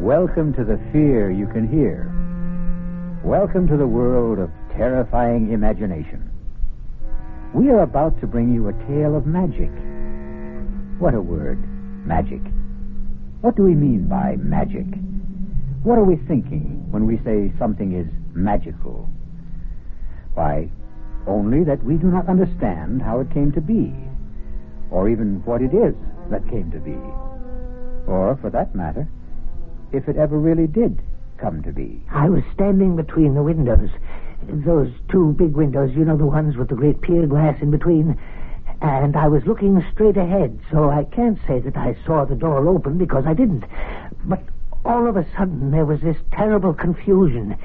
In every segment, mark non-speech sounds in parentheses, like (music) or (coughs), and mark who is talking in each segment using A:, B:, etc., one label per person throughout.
A: Welcome to the fear you can hear. Welcome to the world of terrifying imagination. We are about to bring you a tale of magic. What a word, magic. What do we mean by magic? What are we thinking when we say something is magical? Why, only that we do not understand how it came to be, or even what it is that came to be, or, for that matter, if it ever really did come to be.
B: I was standing between the windows. Those two big windows, you know, the ones with the great pier glass in between. And I was looking straight ahead, so I can't say that I saw the door open because I didn't. But all of a sudden, there was this terrible confusion.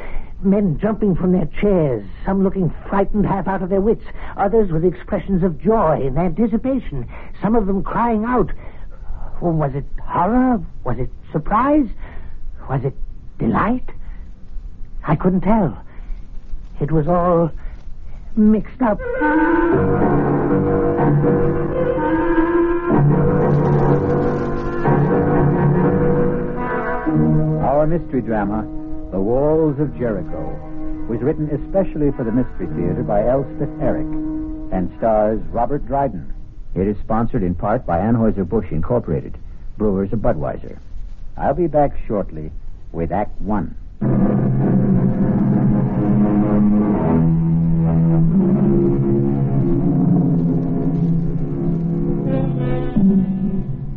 B: Men jumping from their chairs, some looking frightened half out of their wits, others with expressions of joy and anticipation, some of them crying out. Was it horror? Was it surprise? Was it delight? I couldn't tell. It was all mixed up.
A: Our mystery drama, The Walls of Jericho, was written especially for the Mystery Theater by Elspeth Eric and stars Robert Dryden. It is sponsored in part by Anheuser-Busch Incorporated, brewers of Budweiser. I'll be back shortly with Act One.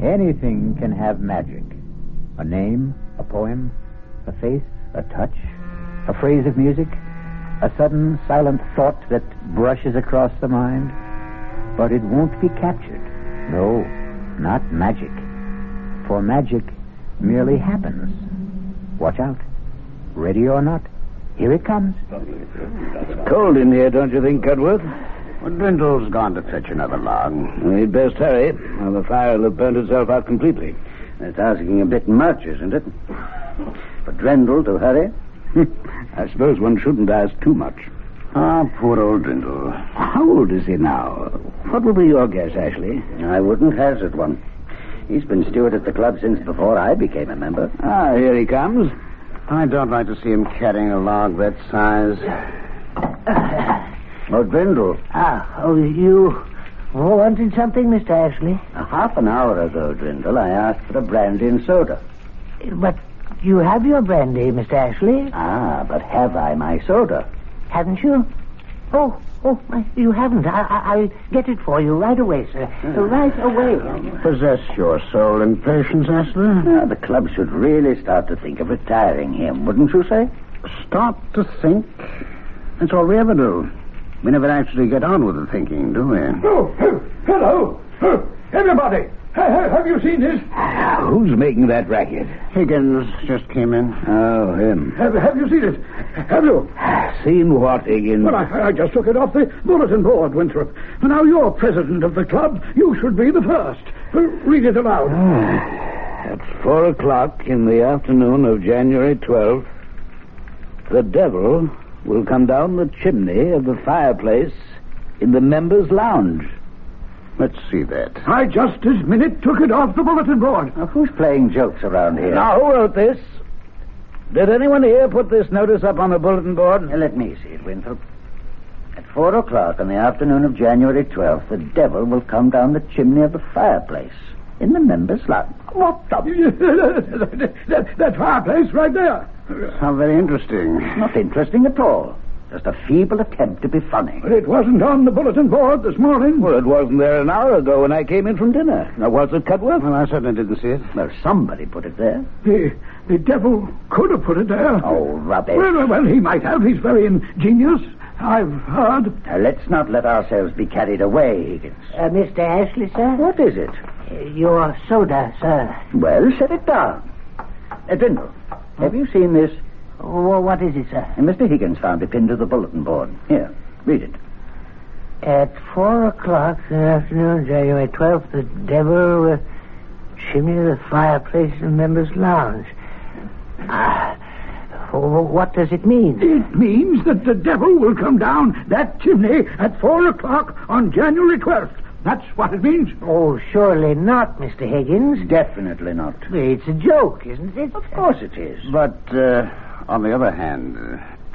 A: Anything can have magic. A name, a poem, a face, a touch, a phrase of music, a sudden silent thought that brushes across the mind. But it won't be captured. No, not magic. For magic merely happens. Watch out. Ready or not, here it comes.
C: It's cold in here, don't you think, Cudworth? Well, Drindle's gone to fetch another log. We'd best hurry, or the fire will have burnt itself out completely. It's asking a bit much, isn't it? For Drindle to hurry? (laughs) I suppose one shouldn't ask too much. Ah, poor old Drindle. How old is he now? What will be your guess, Ashley? I wouldn't hazard one. He's been steward at the club since before I became a member. Ah, here he comes. I don't like to see him carrying a log that size. Oh, Drindle.
B: Ah, oh, you wanted something, Mr. Ashley?
C: A half an hour ago, Drindle, I asked for a brandy and soda.
B: But you have your brandy, Mr. Ashley.
C: Ah, but have I my soda?
B: Haven't you? Oh, oh, my, you haven't. I, I, I'll get it for you right away, sir. Hmm. Right away.
C: Possess your soul in patience, Ashley. Hmm. Ah, the club should really start to think of retiring him, wouldn't you say? Start to think? That's all we ever do. We never actually get on with the thinking, do we?
D: Oh, oh, (laughs) hello. Oh, everybody. Ha- ha- have you seen this?
C: Who's making that racket? Higgins just came in. Oh, him.
D: Have, have you seen it? Have you?
C: Seen what, Higgins?
D: Well, I, I just took it off the bulletin board, Winthrop. Now, you're president of the club. You should be the first. Read it aloud.
C: Ah, at four o'clock in the afternoon of January 12th, the devil will come down the chimney of the fireplace in the members' lounge. Let's see that.
D: I just this minute took it off the bulletin board.
C: Now, who's playing jokes around here? Now, who wrote this? Did anyone here put this notice up on the bulletin board? let me see it, Winthrop. At four o'clock on the afternoon of January 12th, the devil will come down the chimney of the fireplace in the members' lounge. What the? (laughs)
D: that, that fireplace right there.
C: How very interesting. (laughs) Not interesting at all. Just a feeble attempt to be funny.
D: But it wasn't on the bulletin board this morning.
C: Well, it wasn't there an hour ago when I came in from dinner. Now, was it Cudworth? Well, I certainly didn't see it. Well, somebody put it there.
D: The, the devil could have put it there.
C: Oh, rubbish.
D: Well, well, well, he might have. He's very ingenious. I've heard.
C: Now, let's not let ourselves be carried away, Higgins.
B: Uh, Mr. Ashley, sir?
C: What is it?
B: Uh, Your soda, sir.
C: Well, set it down. Uh, Drindle, Have you seen this?
B: Oh, what is it, sir?
C: And Mr. Higgins found it pinned to the bulletin board. Here, read it.
B: At four o'clock this afternoon, January 12th, the devil uh, chimney of the fireplace in members' lounge. Ah, what does it mean?
D: It means that the devil will come down that chimney at four o'clock on January 12th. That's what it means.
B: Oh, surely not, Mr. Higgins.
C: Definitely not.
B: It's a joke, isn't it?
C: Of course it is. But, uh, on the other hand.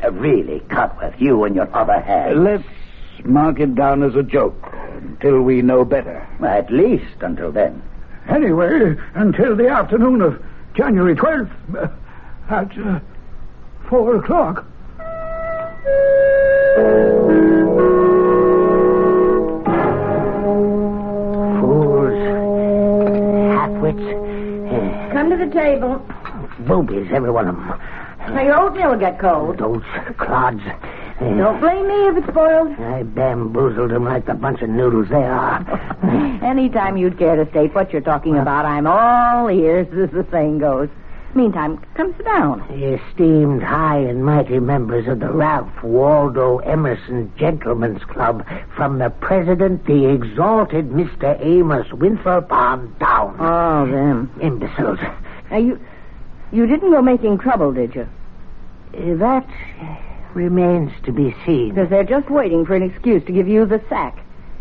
C: Uh, really, Cudworth, you and your other hand.
D: Let's mark it down as a joke until we know better.
C: At least until then.
D: Anyway, until the afternoon of January 12th uh, at uh, four o'clock.
B: Fools. Halfwits.
E: Come to the table.
B: boobies, every one of them.
E: Now, your oatmeal will get cold.
B: Those clods.
E: Don't blame me if it's spoiled.
B: I bamboozled them like the bunch of noodles they are.
E: Anytime you'd care to state what you're talking about, I'm all ears, as the saying goes. Meantime, come sit down.
B: The esteemed high and mighty members of the Ralph Waldo Emerson Gentlemen's Club, from the president, the exalted Mr. Amos Winthrop on down.
E: Oh, them.
B: Imbeciles.
E: Now, you, you didn't go making trouble, did you?
B: Uh, That remains to be seen.
E: Because they're just waiting for an excuse to give you the sack.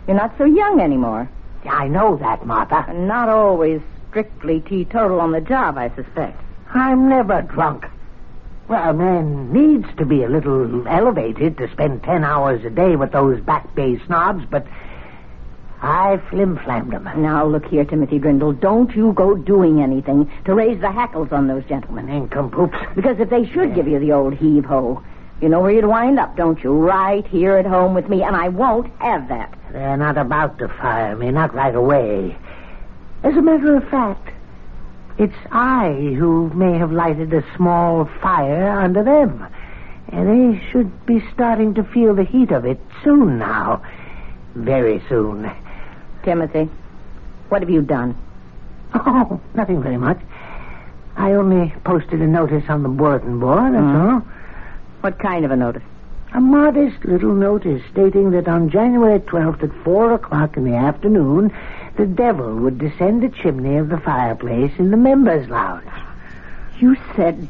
E: You're not so young anymore.
B: I know that, Martha.
E: Not always strictly teetotal on the job, I suspect.
B: I'm never drunk. Well, a man needs to be a little elevated to spend ten hours a day with those back bay snobs, but I flim-flammed them.
E: Now, look here, Timothy Drindle. Don't you go doing anything to raise the hackles on those gentlemen.
B: Nincompoops.
E: Because if they should give you the old heave-ho, you know where you'd wind up, don't you? Right here at home with me, and I won't have that.
B: They're not about to fire me, not right away. As a matter of fact, it's I who may have lighted a small fire under them. And they should be starting to feel the heat of it soon now. Very soon.
E: Timothy, what have you done?
B: Oh, nothing very much. I only posted a notice on the bulletin board, that's
E: Mhm.
B: all.
E: What kind of a notice?
B: A modest little notice stating that on January 12th at 4 o'clock in the afternoon, the devil would descend the chimney of the fireplace in the members' lounge.
E: You said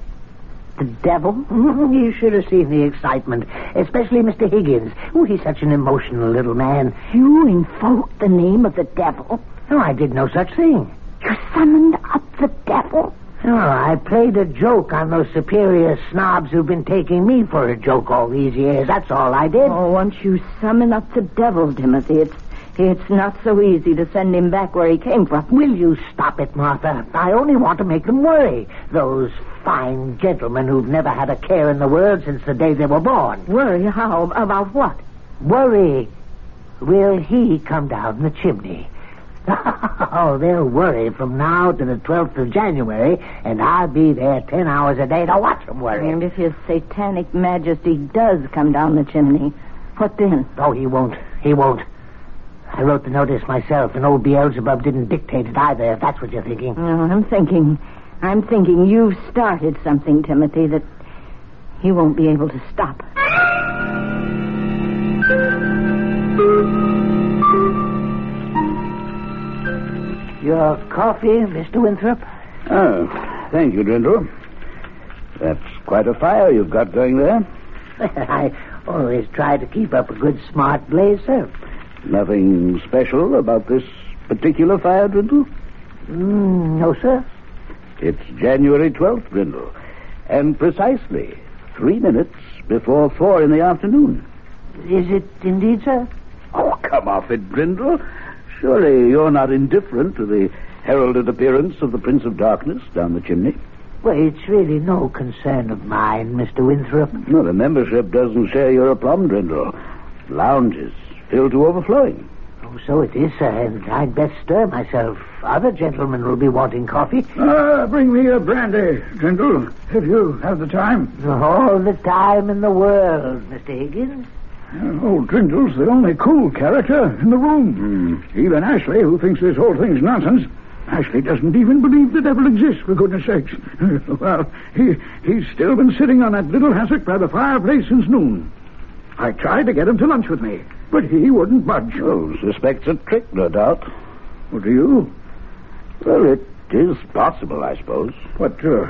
E: the devil? (laughs)
B: you should have seen the excitement, especially Mr. Higgins. Oh, he's such an emotional little man.
E: You invoked the name of the devil?
B: No, I did no such thing.
E: You summoned up the devil?
B: No, I played a joke on those superior snobs who've been taking me for a joke all these years. That's all I did.
E: Oh, once you summon up the devil, Timothy, it's it's not so easy to send him back where he came from.
B: Will you stop it, Martha? I only want to make them worry. Those fine gentlemen who've never had a care in the world since the day they were born.
E: Worry? How? About what?
B: Worry. Will he come down the chimney? (laughs) oh, they'll worry from now to the 12th of January, and I'll be there ten hours a day to watch them worry.
E: And if his satanic majesty does come down the chimney, what then?
B: Oh, he won't. He won't. I wrote the notice myself, and old Beelzebub didn't dictate it either, if that's what you're thinking.
E: Oh, I'm thinking, I'm thinking you've started something, Timothy, that he won't be able to stop.
B: Your coffee, Mr. Winthrop?
C: Oh, thank you, Drindle. That's quite a fire you've got going there. (laughs)
B: I always try to keep up a good smart blaze, sir.
C: Nothing special about this particular fire, Drindle?
B: Mm, no, sir.
C: It's January 12th, Drindle. And precisely three minutes before four in the afternoon.
B: Is it indeed, sir?
C: Oh, come off it, Drindle. Surely you're not indifferent to the heralded appearance of the Prince of Darkness down the chimney.
B: Well, it's really no concern of mine, Mr. Winthrop.
C: No, the membership doesn't share your aplomb, Drindle. Lounges filled to overflowing.
B: Oh, so it is, sir, and I'd best stir myself. Other gentlemen will be wanting coffee.
D: Uh, bring me a brandy, Drindle, if you have the time.
B: All the time in the world, Mr. Higgins.
D: Uh, old Drindle's the only cool character in the room. Even Ashley, who thinks this whole thing's nonsense, Ashley doesn't even believe the devil exists, for goodness sakes. (laughs) well, he, he's still been sitting on that little hassock by the fireplace since noon. I tried to get him to lunch with me, but he wouldn't budge.
C: Oh, suspects a trick, no doubt.
D: What do you?
C: Well, it is possible, I suppose.
D: But, uh,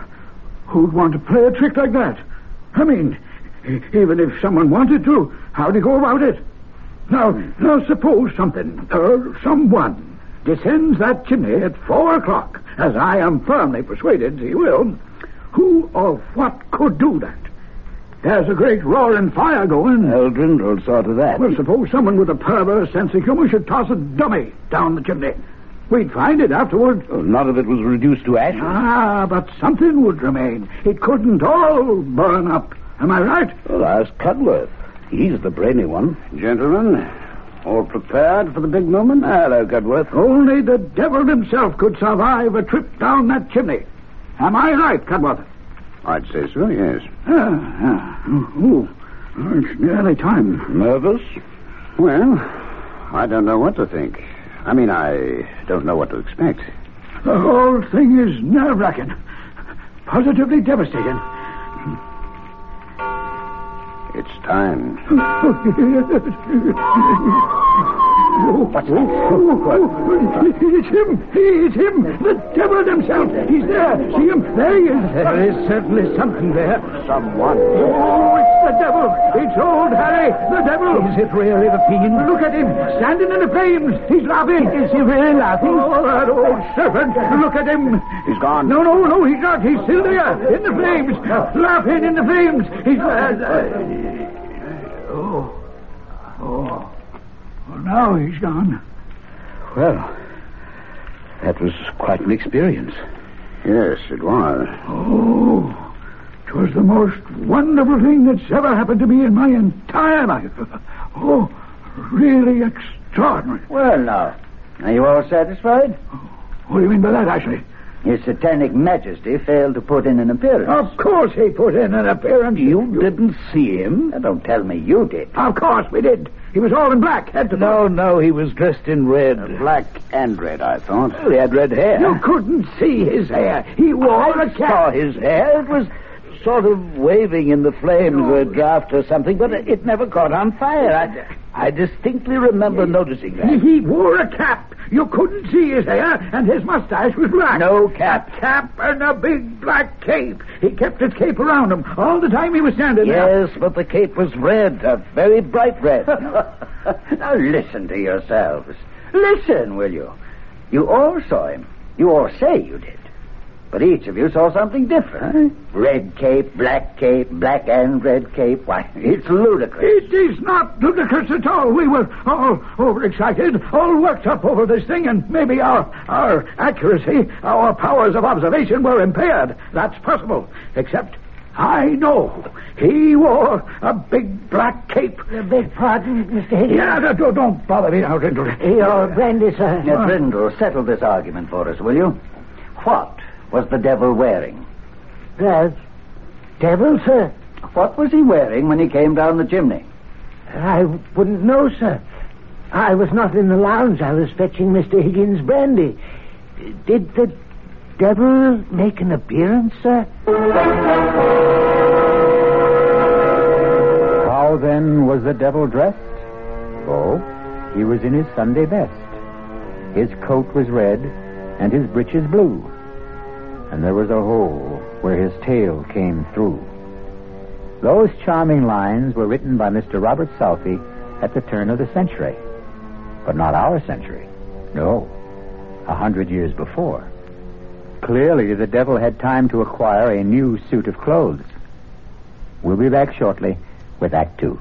D: who'd want to play a trick like that? I mean, even if someone wanted to, how'd he go about it? Now, now suppose something, or someone, descends that chimney at four o'clock, as I am firmly persuaded he will. Who or what could do that? There's a great roaring fire going.
C: Eldrin will saw to that.
D: Well, suppose someone with a perverse sense of humor should toss a dummy down the chimney. We'd find it afterward.
C: Oh, none of it was reduced to ashes.
D: Ah, but something would remain. It couldn't all burn up. Am I right?
C: Well, ask Cudworth. He's the brainy one. Gentlemen, all prepared for the big moment? Hello, Cudworth.
D: Only the devil himself could survive a trip down that chimney. Am I right, Cudworth?
C: I'd say so, yes.
D: Ah, ah. Oh, oh, it's nearly time.
C: Nervous? Well, I don't know what to think. I mean, I don't know what to expect.
D: The whole thing is nerve-wracking. Positively devastating.
C: It's time. (laughs)
D: What's? It's him. It's him. The devil himself. He's there. See him? There he is.
A: There is certainly something there.
C: Someone.
D: Oh, it's the devil. It's old Harry. The devil.
A: Is it really the fiend?
D: Look at him. Standing in the flames. He's laughing.
A: Is he really laughing?
D: Oh, that old serpent. Look at him.
C: He's gone.
D: No, no, no, he's not. He's still there. In the flames. Laughing in the flames. He's. Uh, uh, oh. Oh. Well, now he's gone.
C: Well, that was quite an experience. Yes, it was.
D: Oh. It was the most wonderful thing that's ever happened to me in my entire life. (laughs) Oh, really extraordinary.
F: Well, now, are you all satisfied?
D: What do you mean by that, Ashley?
F: His Satanic Majesty failed to put in an appearance.
D: Of course he put in an appearance.
C: You didn't see him?
F: Now, don't tell me you did.
D: Of course we did. He was all in black. Had to
C: No, no, he was dressed in red. Uh, black and red, I thought. Well, he had red hair.
D: You couldn't see his hair. He wore
C: I
D: a cap.
C: saw his hair. It was sort of waving in the flames of a draft or something, but it never caught on fire. I, I distinctly remember noticing that.
D: he wore a cap. You couldn't see his hair, and his mustache was black.
C: No cap.
D: A cap and a big black cape. He kept his cape around him all the time he was standing there.
C: Yes, but the cape was red, a very bright red. (laughs)
F: now, listen to yourselves. Listen, will you? You all saw him. You all say you did. But each of you saw something different. Red cape, black cape, black and red cape. Why, it's ludicrous.
D: It is not ludicrous at all. We were all overexcited, all worked up over this thing, and maybe our our accuracy, our powers of observation were impaired. That's possible. Except I know he wore a big black cape.
B: I beg pardon, Mr. Higgins.
D: Yeah, don't- don't, don't bother me now, Drindle.
B: Your brandy, sir.
F: Uh, now, Drindle, settle this argument for us, will you? What was the devil wearing?
B: The devil, sir?
F: What was he wearing when he came down the chimney?
B: I wouldn't know, sir. I was not in the lounge. I was fetching Mr. Higgins' brandy. Did the devil make an appearance, sir?
A: How then was the devil dressed? Oh, he was in his Sunday best. His coat was red, and his breeches blue. And there was a hole where his tail came through. Those charming lines were written by Mr. Robert Southey at the turn of the century. But not our century. No. A hundred years before. Clearly, the devil had time to acquire a new suit of clothes. We'll be back shortly with Act Two.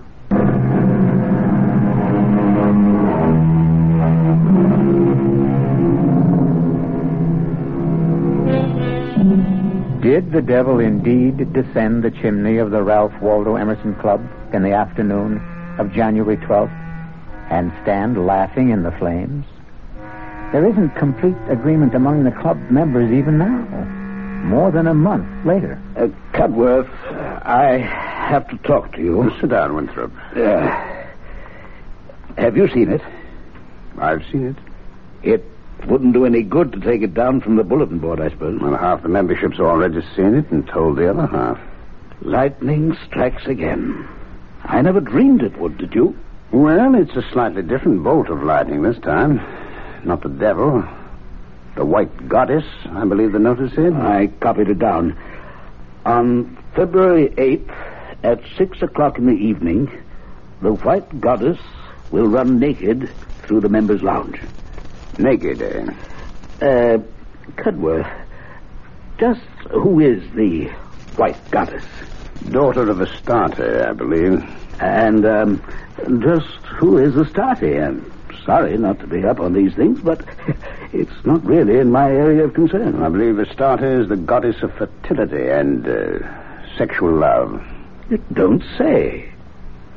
A: Did the devil indeed descend the chimney of the Ralph Waldo Emerson Club in the afternoon of January 12th and stand laughing in the flames? There isn't complete agreement among the club members even now, more than a month later.
C: Uh, Cudworth, I have to talk to you. Sit down, Winthrop. Uh, have you seen it? I've seen it. It Wouldn't do any good to take it down from the bulletin board, I suppose.
G: Well, half the membership's already seen it and told the other half.
C: Lightning strikes again. I never dreamed it would, did you?
G: Well, it's a slightly different bolt of lightning this time. Not the devil. The white goddess, I believe the notice said.
C: I copied it down. On February 8th, at 6 o'clock in the evening, the white goddess will run naked through the members' lounge.
G: Naked, eh?
C: Uh, Cudworth, just who is the white goddess?
G: Daughter of Astarte, I believe.
C: And, um, just who is Astarte? I'm sorry not to be up on these things, but (laughs) it's not really in my area of concern.
G: I believe Astarte is the goddess of fertility and uh, sexual love.
C: You don't say.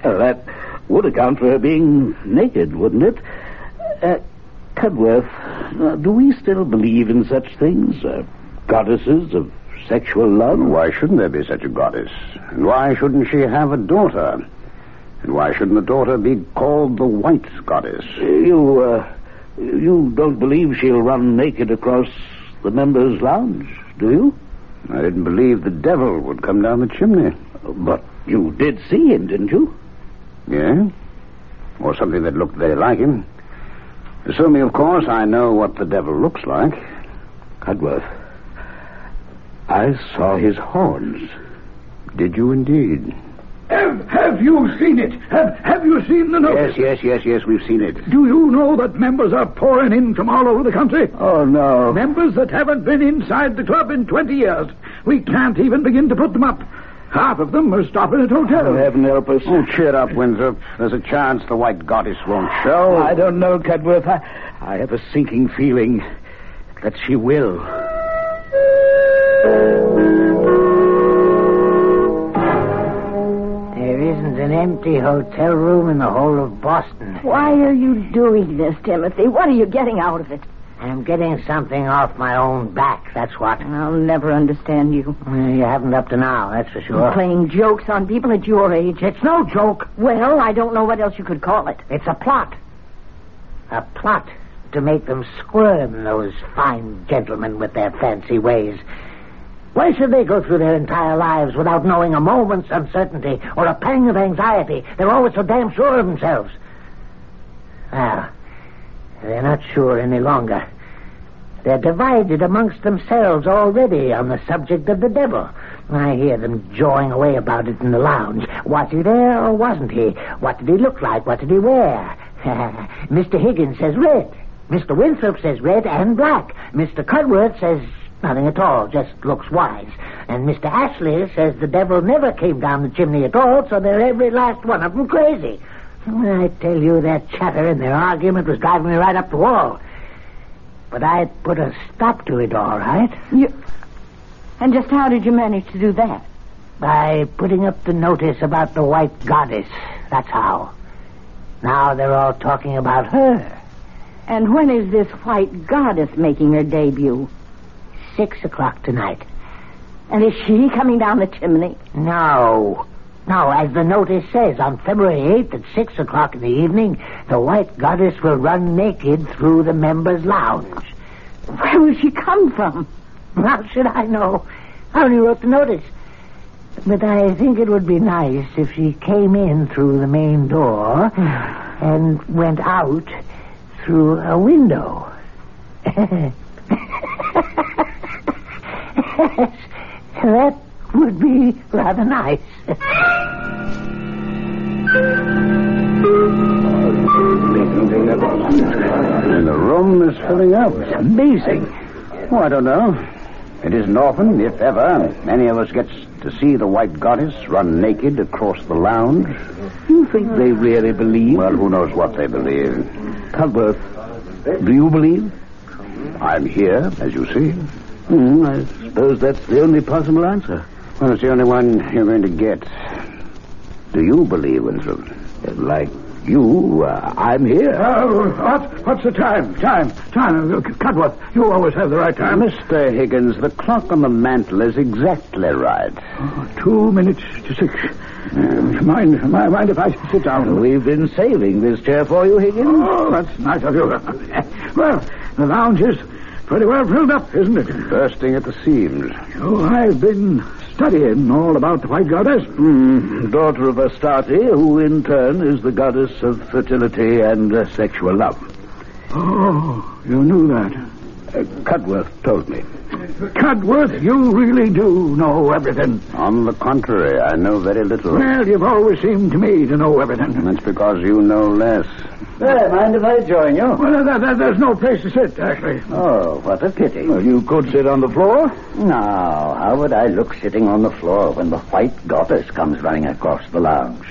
C: Well, that would account for her being naked, wouldn't it? Uh, Cudworth, uh, do we still believe in such things? Uh, goddesses of sexual love?
G: Why shouldn't there be such a goddess? And why shouldn't she have a daughter? And why shouldn't the daughter be called the White Goddess?
C: You, uh, you don't believe she'll run naked across the members' lounge, do you?
G: I didn't believe the devil would come down the chimney.
C: But you did see him, didn't you?
G: Yeah? Or something that looked very like him. Assuming, of course, I know what the devil looks like.
C: Cudworth, I saw his horns.
G: Did you indeed?
D: Have, have you seen it? Have, have you seen the notice?
G: Yes, yes, yes, yes, we've seen it.
D: Do you know that members are pouring in from all over the country?
C: Oh, no.
D: Members that haven't been inside the club in 20 years. We can't even begin to put them up. Half of them are stopping at hotels.
C: Oh, heaven help us.
G: Oh, cheer up, Winthrop. There's a chance the White Goddess won't show.
C: I don't know, Cudworth. I, I have a sinking feeling that she will.
B: There isn't an empty hotel room in the whole of Boston.
E: Why are you doing this, Timothy? What are you getting out of it?
B: I'm getting something off my own back, that's what.
E: I'll never understand you.
B: You haven't up to now, that's for sure.
E: Playing jokes on people at your age.
B: It's no joke.
E: Well, I don't know what else you could call it.
B: It's a plot. A plot to make them squirm, those fine gentlemen with their fancy ways. Why should they go through their entire lives without knowing a moment's uncertainty or a pang of anxiety? They're always so damn sure of themselves. Well, they're not sure any longer. They're divided amongst themselves already on the subject of the devil. I hear them jawing away about it in the lounge. Was he there or wasn't he? What did he look like? What did he wear? (laughs) Mr. Higgins says red. Mr. Winthrop says red and black. Mr. Cudworth says nothing at all, just looks wise. And Mr. Ashley says the devil never came down the chimney at all, so they're every last one of them crazy. I tell you, that chatter and their argument was driving me right up the wall. But I put a stop to it, all right.
E: You... And just how did you manage to do that?
B: By putting up the notice about the white goddess. That's how. Now they're all talking about her.
E: And when is this white goddess making her debut?
B: Six o'clock tonight.
E: And is she coming down the chimney?
B: No. No, as the notice says, on February 8th at 6 o'clock in the evening, the white goddess will run naked through the members' lounge.
E: Where will she come from?
B: How should I know? I only wrote the notice. But I think it would be nice if she came in through the main door (sighs) and went out through a window. (laughs) that would be rather nice.
G: And the room is filling up. It's amazing. Oh, I don't know. It isn't often, if ever, any of us gets to see the white goddess run naked across the lounge.
C: You think they really believe?
G: Well, who knows what they believe.
C: Cudworth, do you believe?
G: I'm here, as you see.
C: Hmm, I suppose that's the only possible answer.
G: Well, it's the only one you're going to get. Do you believe, Winthrop?
C: Like you, uh, I'm here.
D: Uh, what? What's the time? Time. Time. Uh, Cudworth, you always have the right time.
G: Mr. Higgins, the clock on the mantel is exactly right.
D: Oh, two minutes to six. Uh, mind, mind, mind if I sit down?
C: We've been saving this chair for you, Higgins.
D: Oh, that's nice of you. well, The lounge is pretty well filled up, isn't it?
G: Bursting at the seams.
D: Oh, I've been studying all about the White Goddess.
C: Hmm, daughter of Astarte, who in turn is the goddess of fertility and uh, sexual love.
D: Oh, you knew that.
C: Uh, Cudworth told me.
D: Cudworth, you really do know everything.
G: On the contrary, I know very little.
D: Well, you've always seemed to me to know everything.
G: That's because you know less.
F: Hey, mind if I join you?
D: Well, there, there, there's no place to sit, actually.
F: Oh, what a pity.
C: Well, you could sit on the floor.
F: Now, how would I look sitting on the floor when the white goddess comes running across the lounge?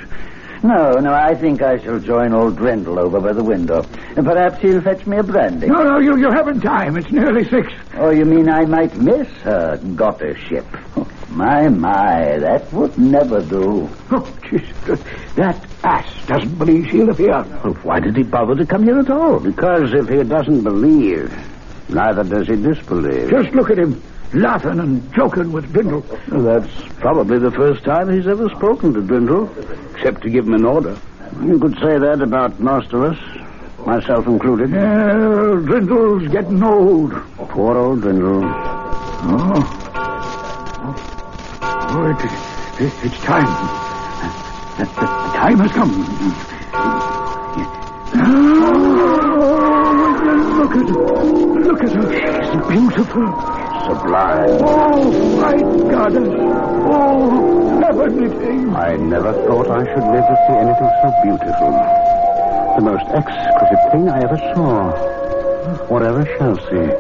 F: No, no, I think I shall join old Drindle over by the window. And perhaps he'll fetch me a brandy.
D: No, no, you, you haven't time. It's nearly six.
F: Oh, you mean I might miss her goddessship? My, my, that would never do.
D: Oh, Jesus. That ass doesn't believe she'll appear.
C: Well, why did he bother to come here at all?
G: Because if he doesn't believe, neither does he disbelieve.
D: Just look at him, laughing and joking with Drindle.
C: Well, that's probably the first time he's ever spoken to Drindle, except to give him an order.
G: You could say that about most of us, myself included.
D: Yeah, Drindle's getting old.
G: Poor old Drindle.
D: Oh. Oh, it, it, it's time. The, the, the time has come. Oh, (gasps) look at her. Look at her. She's beautiful.
G: Sublime.
D: Oh, my goddess. Oh, heavenly thing.
G: I never thought I should live to see anything so beautiful. The most exquisite thing I ever saw. Or ever shall see.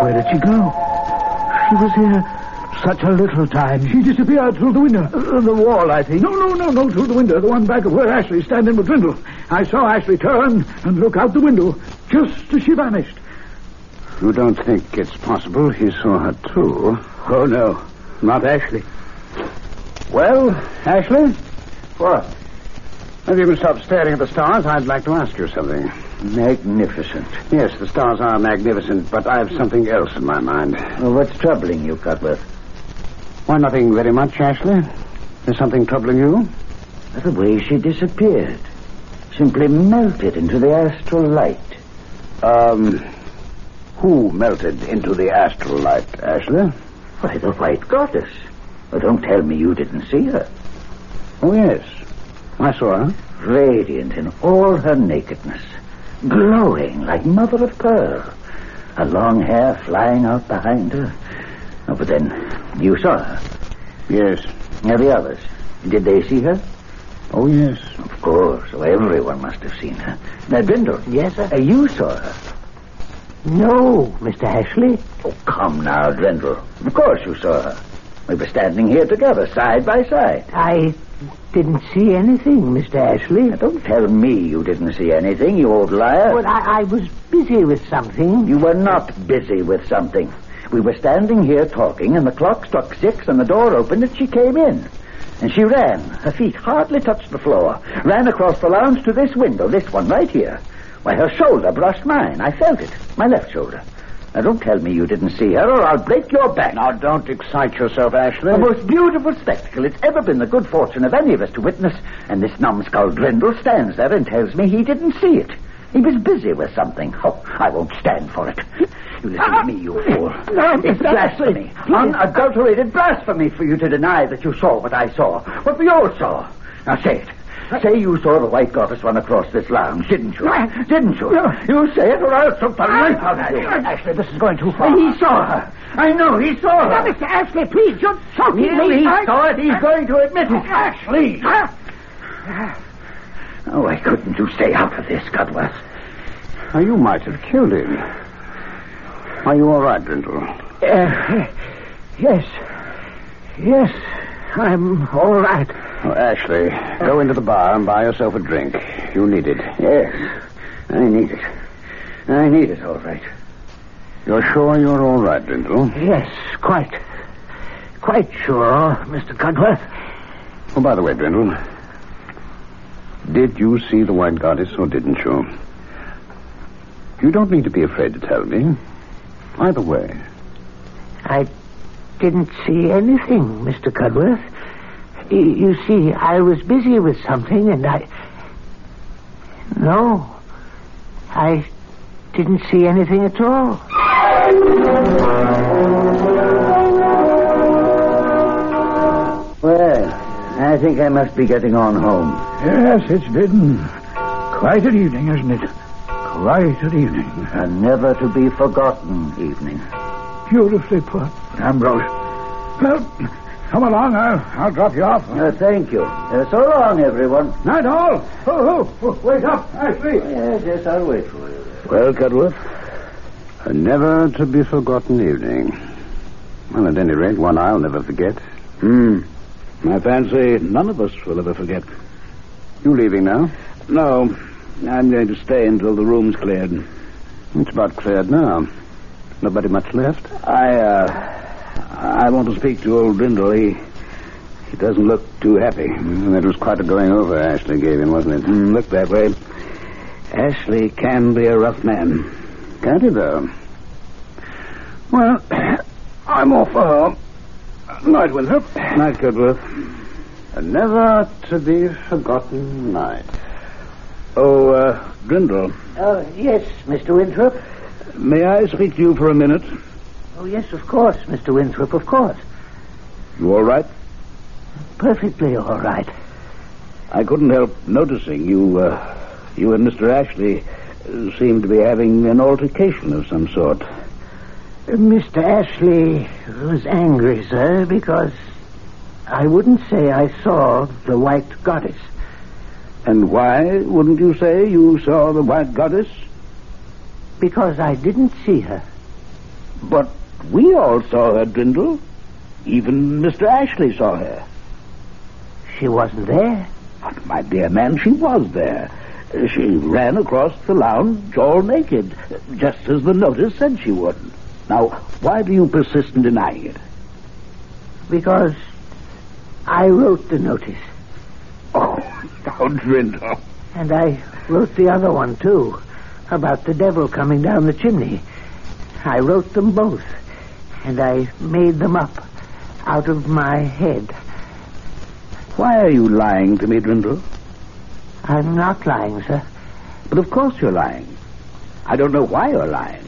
D: Where did she go? She was here such a little time. She disappeared through the window. Uh, the wall, I think. No, no, no, no, through the window. The one back of where Ashley's standing with Drindle. I saw Ashley turn and look out the window just as she vanished.
G: You don't think it's possible he saw her too?
C: Oh, no. Not Ashley.
G: Well, Ashley? What? If you can stop staring at the stars, I'd like to ask you something.
F: Magnificent.
G: Yes, the stars are magnificent, but I've something else in my mind.
F: Well, what's troubling you, Cudworth?
G: Why, nothing very much, Ashley. There's something troubling you?
F: The way she disappeared. Simply melted into the astral light.
G: Um, who melted into the astral light, Ashley?
F: Why, the white goddess. Well, don't tell me you didn't see her.
G: Oh, yes. I saw her.
F: Radiant in all her nakedness. Glowing like mother of pearl. Her long hair flying out behind her. Oh, but then, you saw her.
G: Yes.
F: Now, the others, did they see her?
G: Oh, yes.
F: Of course. So everyone must have seen her. Now, Drindle.
B: Yes, sir?
F: Uh, you saw her.
B: No, Mr. Ashley.
F: Oh, come now, Drindle. Of course you saw her. We were standing here together, side by side.
B: I didn't see anything, Mr. Ashley.
F: Now, don't tell me you didn't see anything, you old liar.
B: Well, I, I was busy with something.
F: You were not busy with something. We were standing here talking, and the clock struck six, and the door opened, and she came in. And she ran. Her feet hardly touched the floor. Ran across the lounge to this window, this one right here. Why, her shoulder brushed mine. I felt it. My left shoulder. Now, don't tell me you didn't see her, or I'll break your back.
G: Now, don't excite yourself, Ashley.
F: The most beautiful spectacle it's ever been the good fortune of any of us to witness, and this numbskull Drindle stands there and tells me he didn't see it. He was busy with something. Oh, I won't stand for it. You listen to me, you fool. (laughs) No, It's blasphemy. Unadulterated blasphemy for you to deny that you saw what I saw. What we all saw. Now say it. Say you saw the white goddess run across this lounge, didn't you? Didn't you? You say it or I'll choke the life out of you.
B: Ashley, this is going too far.
F: He saw her. I know he saw her.
B: Now, Mr. Ashley, please, you're choking
F: Well,
B: me.
F: he
B: I-
F: saw it. He's going to admit it.
B: Ashley!
F: Oh, why couldn't you stay out of this, Cudworth?
G: Now, you might have killed him. Are you all right, Drindle?
B: Uh, yes. Yes, I'm all right.
G: Oh, Ashley, go into the bar and buy yourself a drink. You need it.
F: Yes, I need it. I need it, all right.
G: You're sure you're all right, Drindle?
B: Yes, quite. Quite sure, Mr. Cudworth.
G: Oh, by the way, Drindle, did you see the White Goddess or didn't you? You don't need to be afraid to tell me. Either way.
B: I didn't see anything, Mr. Cudworth. Y- You see, I was busy with something, and I. No, I didn't see anything at all.
F: Well, I think I must be getting on home.
D: Yes, it's been quite an evening, isn't it? Quite an evening.
F: A never to be forgotten evening.
D: Beautifully put, Ambrose. Well, come along. I'll, I'll drop you off.
F: Uh, thank you. Uh, so long, everyone.
D: Night all. Oh, oh, wake up. I sleep.
F: Yes, yes, I'll wait for you.
G: Well, Cudworth, a never to be forgotten evening. Well, at any rate, one I'll never forget.
C: Hmm. I fancy none of us will ever forget.
G: You leaving now?
C: No, I'm going to stay until the room's cleared.
G: It's about cleared now. Nobody much left?
C: I, uh, I want to speak to old Drindle. He, he doesn't look too happy.
G: Mm, that was quite a going over Ashley gave him, wasn't it?
C: Mm, look that way. Ashley can be a rough man.
G: Can't he, though? Well, (coughs) I'm off for home. Night, Winthrop.
C: Night, Cudworth.
G: A never to be forgotten night.
C: Oh, uh, Drindle,
B: Oh, yes, Mr. Winthrop.
C: may I speak to you for a minute?
B: Oh, yes, of course, Mr. Winthrop, of course.
C: You all right?
B: Perfectly all right.
C: I couldn't help noticing you, uh, you and Mr. Ashley uh, seem to be having an altercation of some sort.
B: Mr. Ashley was angry, sir, because I wouldn't say I saw the white goddess.
C: And why wouldn't you say you saw the white goddess?
B: Because I didn't see her.
C: But we all saw her, Drindle. Even Mr. Ashley saw her.
B: She wasn't there.
C: But, my dear man, she was there. She ran across the lounge all naked, just as the notice said she would. Now, why do you persist in denying it?
B: Because I wrote the notice.
C: Oh, now, Drindle.
B: And I wrote the other one, too, about the devil coming down the chimney. I wrote them both, and I made them up out of my head.
C: Why are you lying to me, Drindle?
B: I'm not lying, sir.
C: But of course you're lying. I don't know why you're lying.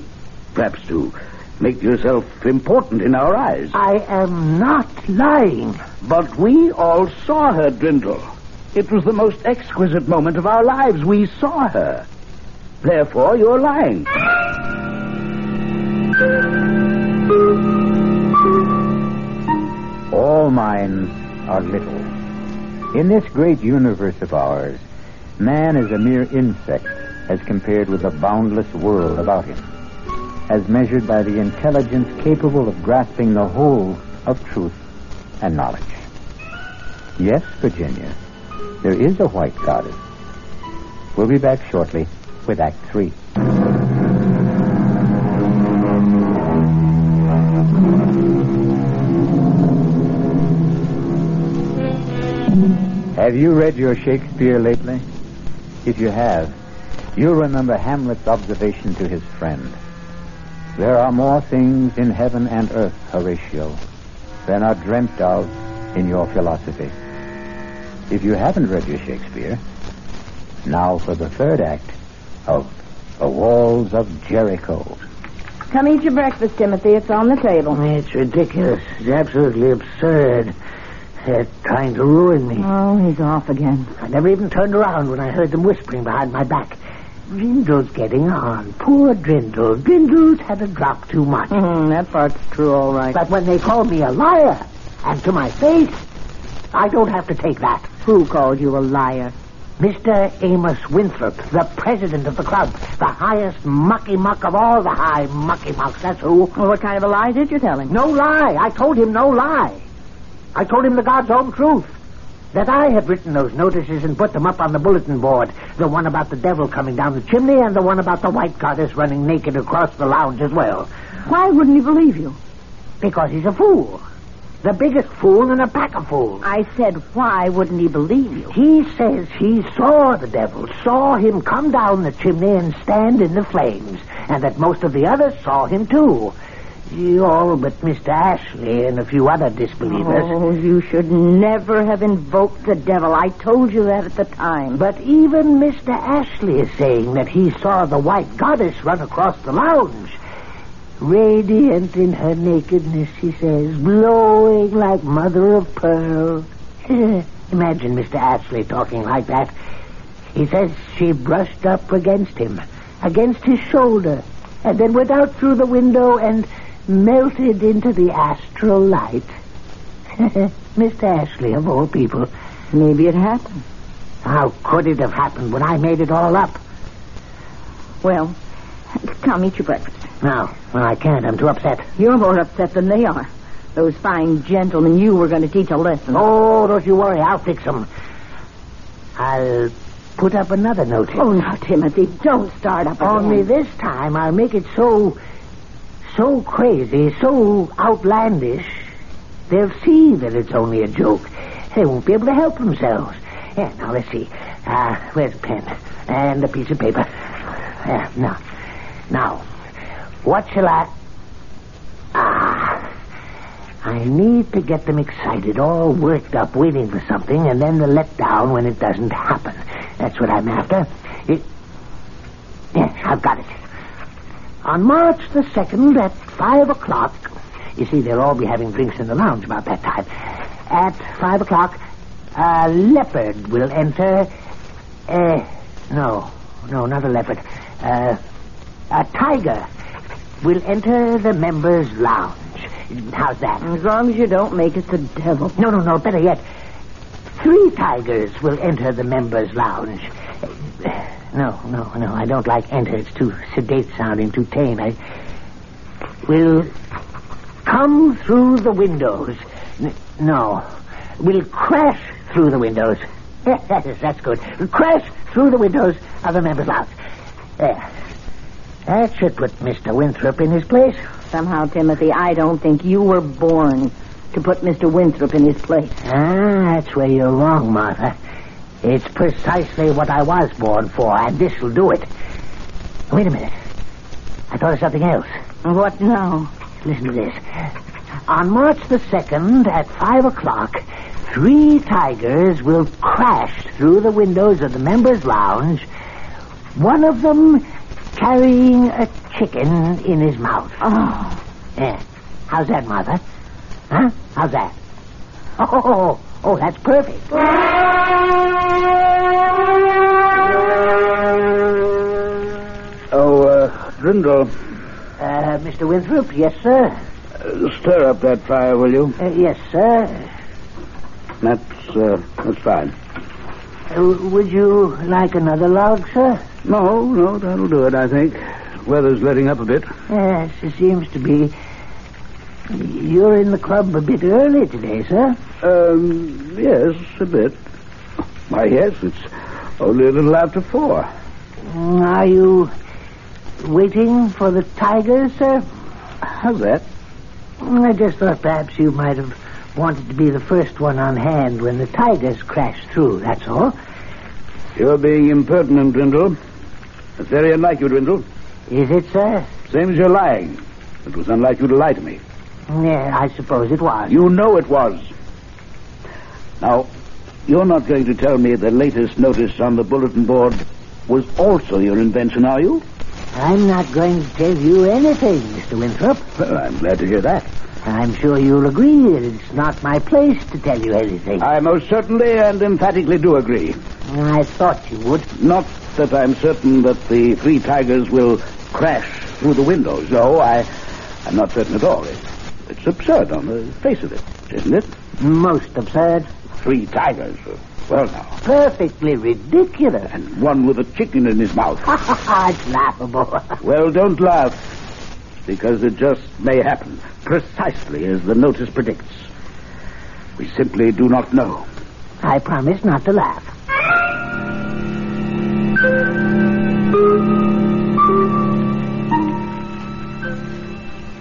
C: Perhaps to make yourself important in our eyes.
B: I am not lying.
C: But we all saw her, Drindle. It was the most exquisite moment of our lives. We saw her. Therefore, you're lying.
A: All minds are little. In this great universe of ours, man is a mere insect as compared with the boundless world about him, as measured by the intelligence capable of grasping the whole of truth and knowledge. Yes, Virginia, there is a white goddess. We'll be back shortly with Act Three. Have you read your Shakespeare lately? If you have, you'll remember Hamlet's observation to his friend. There are more things in heaven and earth, Horatio, than are dreamt of in your philosophy. If you haven't read your Shakespeare, now for the third act of The Walls of Jericho.
E: Come eat your breakfast, Timothy. It's on the table.
B: It's ridiculous. It's absolutely absurd. They're trying to ruin me.
E: Oh, he's off again.
B: I never even turned around when I heard them whispering behind my back. Drindle's getting on. Poor Drindle. Drindle's had a drop too much.
E: Mm, that part's true, all right.
B: But when they call me a liar, and to my face, I don't have to take that.
E: Who called you a liar?
B: Mr. Amos Winthrop, the president of the club, the highest mucky muck of all the high mucky mucks, that's who.
E: Well, what kind of a lie did you tell him?
B: No lie. I told him no lie. I told him the God's own truth. That I had written those notices and put them up on the bulletin board. The one about the devil coming down the chimney and the one about the white goddess running naked across the lounge as well.
E: Why wouldn't he believe you?
B: Because he's a fool. The biggest fool in a pack of fools.
E: I said, why wouldn't he believe you?
B: He says he saw the devil, saw him come down the chimney and stand in the flames, and that most of the others saw him too. All but Mr. Ashley and a few other disbelievers.
E: Oh, you should never have invoked the devil. I told you that at the time.
B: But even Mr. Ashley is saying that he saw the white goddess run across the lounge. Radiant in her nakedness, she says, glowing like mother of pearl. (laughs) Imagine Mr. Ashley talking like that. He says she brushed up against him, against his shoulder, and then went out through the window and melted into the astral light. (laughs) Mr. Ashley, of all people.
E: Maybe it happened.
B: How could it have happened when I made it all up?
E: Well, come eat your breakfast.
B: No, well, I can't. I'm too upset.
E: You're more upset than they are. Those fine gentlemen you were going to teach a lesson.
B: Oh, don't you worry. I'll fix them. I'll put up another notice.
E: Oh, now, Timothy, don't start up again.
B: Only this time I'll make it so, so crazy, so outlandish, they'll see that it's only a joke. They won't be able to help themselves. Yeah, now let's see. Uh, where's a pen? And a piece of paper. Yeah, now. Now, what shall I... Ah, I need to get them excited, all worked up, waiting for something, and then they're let down when it doesn't happen. That's what I'm after. It... Yes, I've got it. On March the 2nd at 5 o'clock, you see, they'll all be having drinks in the lounge about that time. At 5 o'clock, a leopard will enter. Uh, no, no, not a leopard. Uh, a tiger will enter the members' lounge. How's that?
E: As long as you don't make it the devil.
B: No, no, no. Better yet, three tigers will enter the members' lounge. No, no, no. I don't like enter. It's too sedate sounding, too tame. I will come through the windows. N- no, will crash through the windows. (laughs) Yes, that's good. Crash through the windows of the members' lounge. There. That should put Mr. Winthrop in his place.
E: Somehow, Timothy, I don't think you were born to put Mr. Winthrop in his place.
B: Ah, that's where you're wrong, Martha. It's precisely what I was born for, and this'll do it. Wait a minute. I thought of something else.
E: What now?
B: Listen to this. On March the 2nd at 5 o'clock, three tigers will crash through the windows of the members' lounge, one of them carrying a chicken in his mouth.
E: Oh,
B: Yeah. How's that, Martha? Huh? How's that? Oh, (laughs) oh, oh, that's perfect.
C: Oh, uh, Drindle,
B: Uh, Mr. Winthrop, yes, sir.
C: uh, stir up that fire, will you?
B: Uh, yes, sir.
C: That's, uh, that's fine.
B: Uh, would you like another log, sir?
C: No, no, that'll do it, I think. Weather's letting up a bit.
B: Yes, it seems to be. You're in the club a bit early today, sir.
C: Um, yes, a bit. Why, yes, it's only a little after four.
B: Mm, Are you waiting for the tigers, sir?
C: How's that?
B: Mm, I just thought perhaps you might have wanted to be the first one on hand when the tigers crashed through, that's all.
C: You're being impertinent, Drindle. That's very unlike you, Drindle.
B: Is it, sir?
C: Same as you're lying. It was unlike you to lie to me.
B: Yeah, I suppose it was.
C: You know it was. Now, you're not going to tell me the latest notice on the bulletin board was also your invention, are you?
B: I'm not going to tell you anything, Mr. Winthrop.
C: Well, I'm glad to hear that.
B: I'm sure you'll agree that it's not my place to tell you anything.
C: I most certainly and emphatically do agree.
B: I thought you would.
C: Not that I'm certain that the three tigers will crash through the windows. No, I, I'm not certain at all. It's, it's absurd on the face of it, isn't it?
B: Most absurd.
C: Three tigers. Well, now.
B: Perfectly ridiculous.
C: And one with a chicken in his mouth. (laughs)
B: it's laughable.
C: well, don't laugh. Because it just may happen. Precisely as the notice predicts. We simply do not know.
B: I promise not to laugh.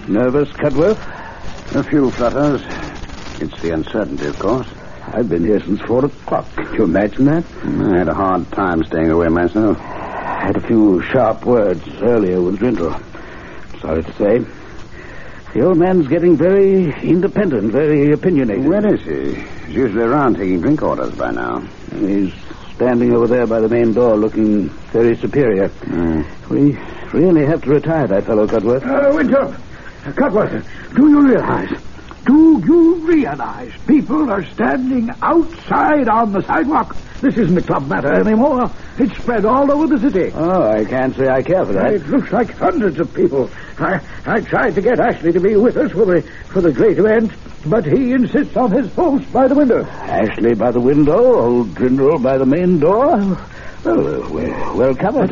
C: Nervous, Cudworth?
G: A few flutters. It's the uncertainty, of course.
C: I've been here since four o'clock. Can you imagine that?
G: I had a hard time staying away myself.
C: I had a few sharp words earlier with Drindle. Sorry to say. The old man's getting very independent, very opinionated.
G: Where is he? He's usually around taking drink orders by now.
C: He's standing over there by the main door looking very superior.
G: Hmm.
C: We really have to retire that fellow, Cudworth.
D: Uh, Winthrop, Cudworth, do you realize? Do you realize people are standing outside on the sidewalk? This isn't a club matter anymore. It's spread all over the city.
C: Oh, I can't say I care for that.
D: It looks like hundreds of people. I, I tried to get Ashley to be with us for the for the great event, but he insists on his post by the window.
C: Ashley by the window, old Drindle by the main door. Well, uh, we're well covered.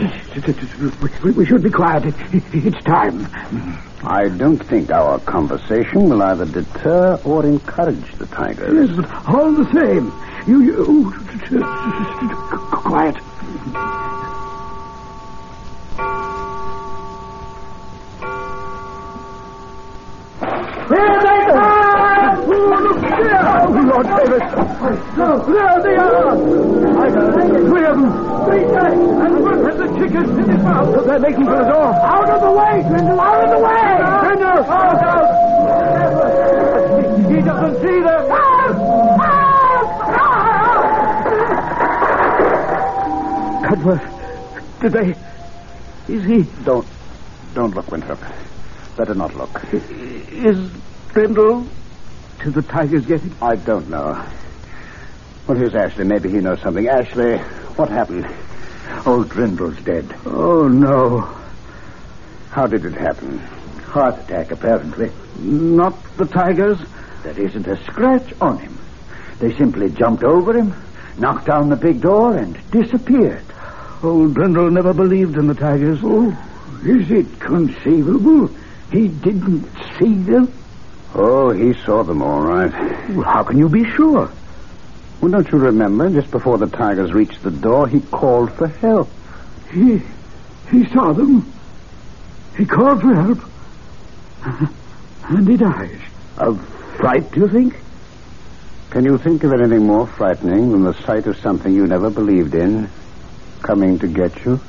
D: We, we should be quiet. It, it, it's time.
G: I don't think our conversation will either deter or encourage the tigers.
D: Yes, but all the same, you, you quiet. Oh, Lord Davis! There they are! I got three of them. Three dead, and one has the chickens in his mouth. They're making for the door. Out of the way, Drindle! Out of the way! Drindle! Out, out! He doesn't see them. Cudworth, did they... Is he...
G: Don't, don't look, Winthrop. Better not look.
D: Is Drindle... Did the tigers get?
G: I don't know. Well, here's Ashley. Maybe he knows something. Ashley, what happened?
D: Old Drindle's dead. Oh, no.
G: How did it happen?
F: Heart attack, apparently.
D: Not the tigers?
F: There isn't a scratch on him. They simply jumped over him, knocked down the big door, and disappeared.
D: Old Drindle never believed in the tigers. Oh, is it conceivable he didn't see them?
G: Oh, he saw them all right.
D: Well, how can you be sure?
G: Well, don't you remember? Just before the tigers reached the door, he called for help.
D: He, he saw them. He called for help. And he dies.
G: Of fright, do you think? Can you think of anything more frightening than the sight of something you never believed in coming to get you?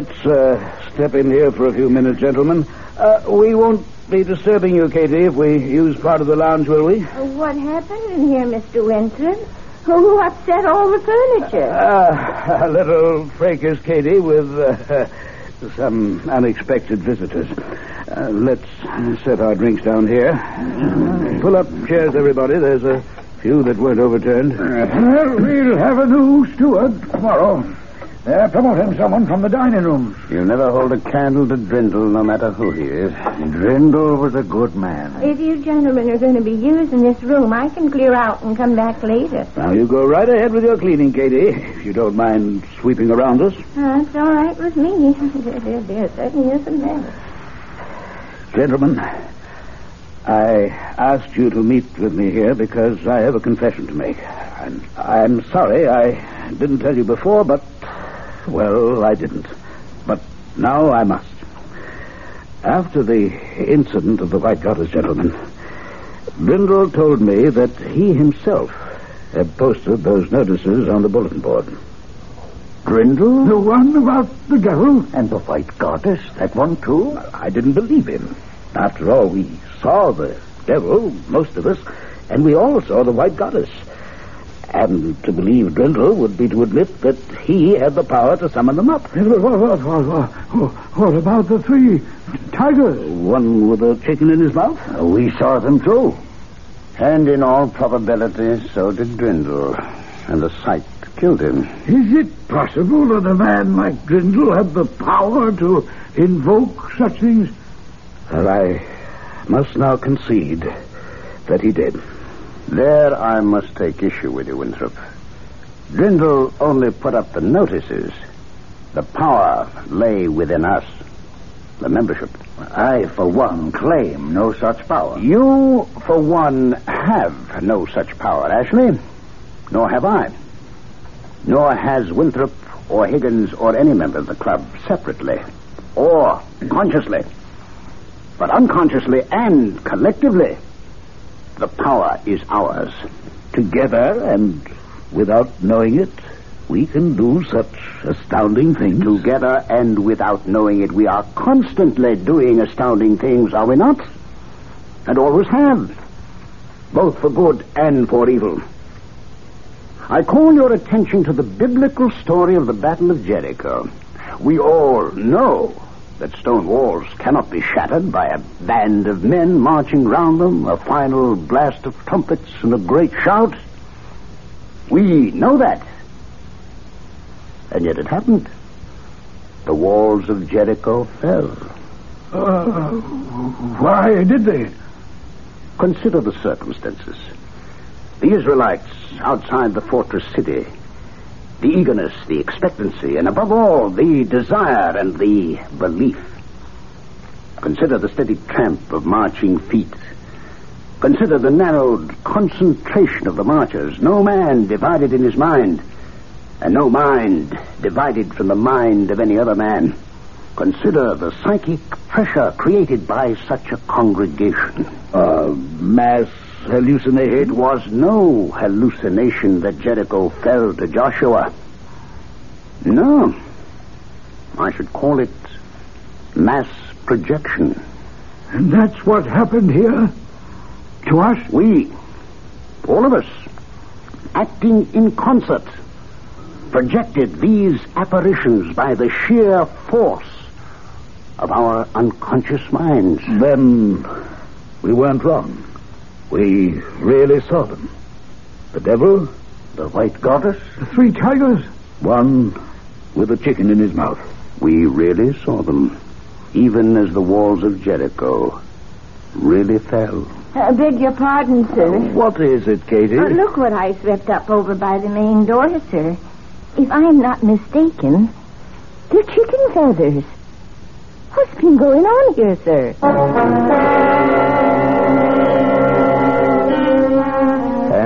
C: Let's uh, step in here for a few minutes, gentlemen. Uh, we won't be disturbing you, Katie, if we use part of the lounge, will we?
E: What happened in here, Mr. Winthrop? Who upset all the furniture?
C: Uh, a little fracas, Katie, with uh, some unexpected visitors. Uh, let's set our drinks down here. Pull up chairs, everybody. There's a few that weren't overturned.
D: Well, we'll have a new steward tomorrow. They're promoting someone from the dining room.
G: You never hold a candle to Drindle, no matter who he is.
F: Drindle was a good man.
E: If you gentlemen are going to be using this room, I can clear out and come back later.
C: Now, you go right ahead with your cleaning, Katie, if you don't mind sweeping around us.
E: That's all right with me. There, (laughs) there, there certainly isn't that.
C: Gentlemen, I asked you to meet with me here because I have a confession to make. And I'm sorry I didn't tell you before, but, well, I didn't. But now I must. After the incident of the White Goddess, gentlemen, Drindle told me that he himself had posted those notices on the bulletin board.
F: Drindle?
D: The one about the devil?
F: And the white goddess? That one, too?
C: I didn't believe him. After all, we saw the devil, most of us, and we all saw the white goddess. And to believe Drindle would be to admit that he had the power to summon them up.
D: What, what, what, what, what about the three tigers?
C: One with a chicken in his mouth?
F: We saw them, too.
G: And in all probability, so did Drindle. And the sight killed him.
D: Is it possible that a man like Drindle had the power to invoke such things?
C: Well, I must now concede that he did.
G: There I must take issue with you, Winthrop. Drindle only put up the notices. The power lay within us, the membership.
F: I, for one, claim no such power.
G: You, for one, have no such power, Ashley. Nor have I. Nor has Winthrop or Higgins or any member of the club separately or consciously. But unconsciously and collectively, the power is ours.
C: Together and without knowing it,
D: we can do such astounding things.
G: Together and without knowing it, we are constantly doing astounding things, are we not? And always have. Both for good and for evil. I call your attention to the biblical story of the Battle of Jericho. We all know that stone walls cannot be shattered by a band of men marching round them, a final blast of trumpets, and a great shout. We know that. And yet it happened. The walls of Jericho fell.
D: Uh, why did they?
G: Consider the circumstances. The Israelites outside the fortress city, the eagerness, the expectancy, and above all, the desire and the belief. Consider the steady tramp of marching feet. Consider the narrowed concentration of the marchers. No man divided in his mind, and no mind divided from the mind of any other man. Consider the psychic pressure created by such a congregation.
D: A mass hallucination?
G: It was no hallucination that Jericho fell to Joshua. No. I should call it mass projection.
D: And that's what happened here? To us?
G: We, all of us, acting in concert, projected these apparitions by the sheer force of our unconscious minds.
D: Then we weren't wrong. We really saw them. The devil, the white goddess, the three tigers,
G: one with a chicken in his mouth. We really saw them, even as the walls of Jericho really fell.
E: I beg your pardon, sir.
D: What is it, Katie?
E: Uh, look what I swept up over by the main door, sir. If I am not mistaken, they're chicken feathers. What's been going on here, sir?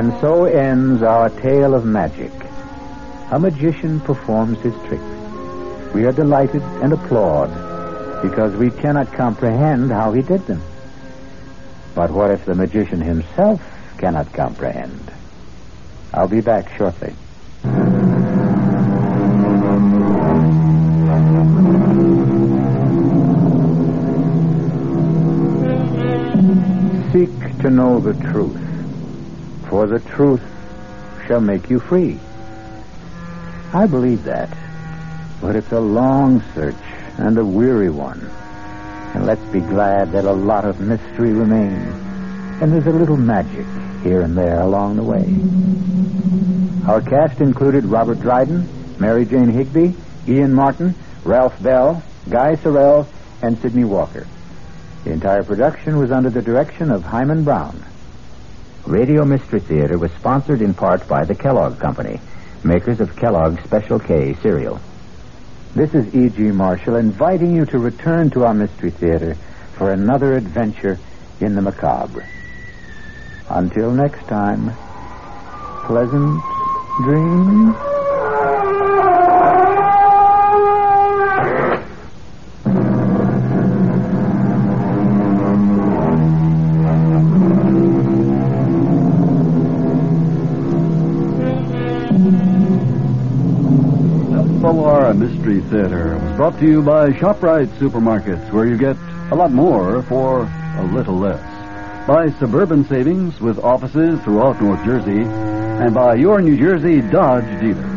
A: And so ends our tale of magic. A magician performs his tricks. We are delighted and applaud because we cannot comprehend how he did them. But what if the magician himself cannot comprehend? I'll be back shortly. Seek to know the truth, for the truth shall make you free. I believe that, but it's a long search and a weary one. And let's be glad that a lot of mystery remains. And there's a little magic here and there along the way. Our cast included Robert Dryden, Mary Jane Higby, Ian Martin, Ralph Bell, Guy Sorel, and Sidney Walker. The entire production was under the direction of Himan Brown.
H: Radio Mystery Theater was sponsored in part by the Kellogg Company, makers of Kellogg's Special K cereal.
A: This is E.G. Marshall inviting you to return to our Mystery Theater for another adventure in the macabre. Until next time, pleasant dreams.
I: Brought to you by ShopRite Supermarkets, where you get a lot more for a little less. By Suburban Savings with offices throughout North Jersey, and by your New Jersey Dodge dealer.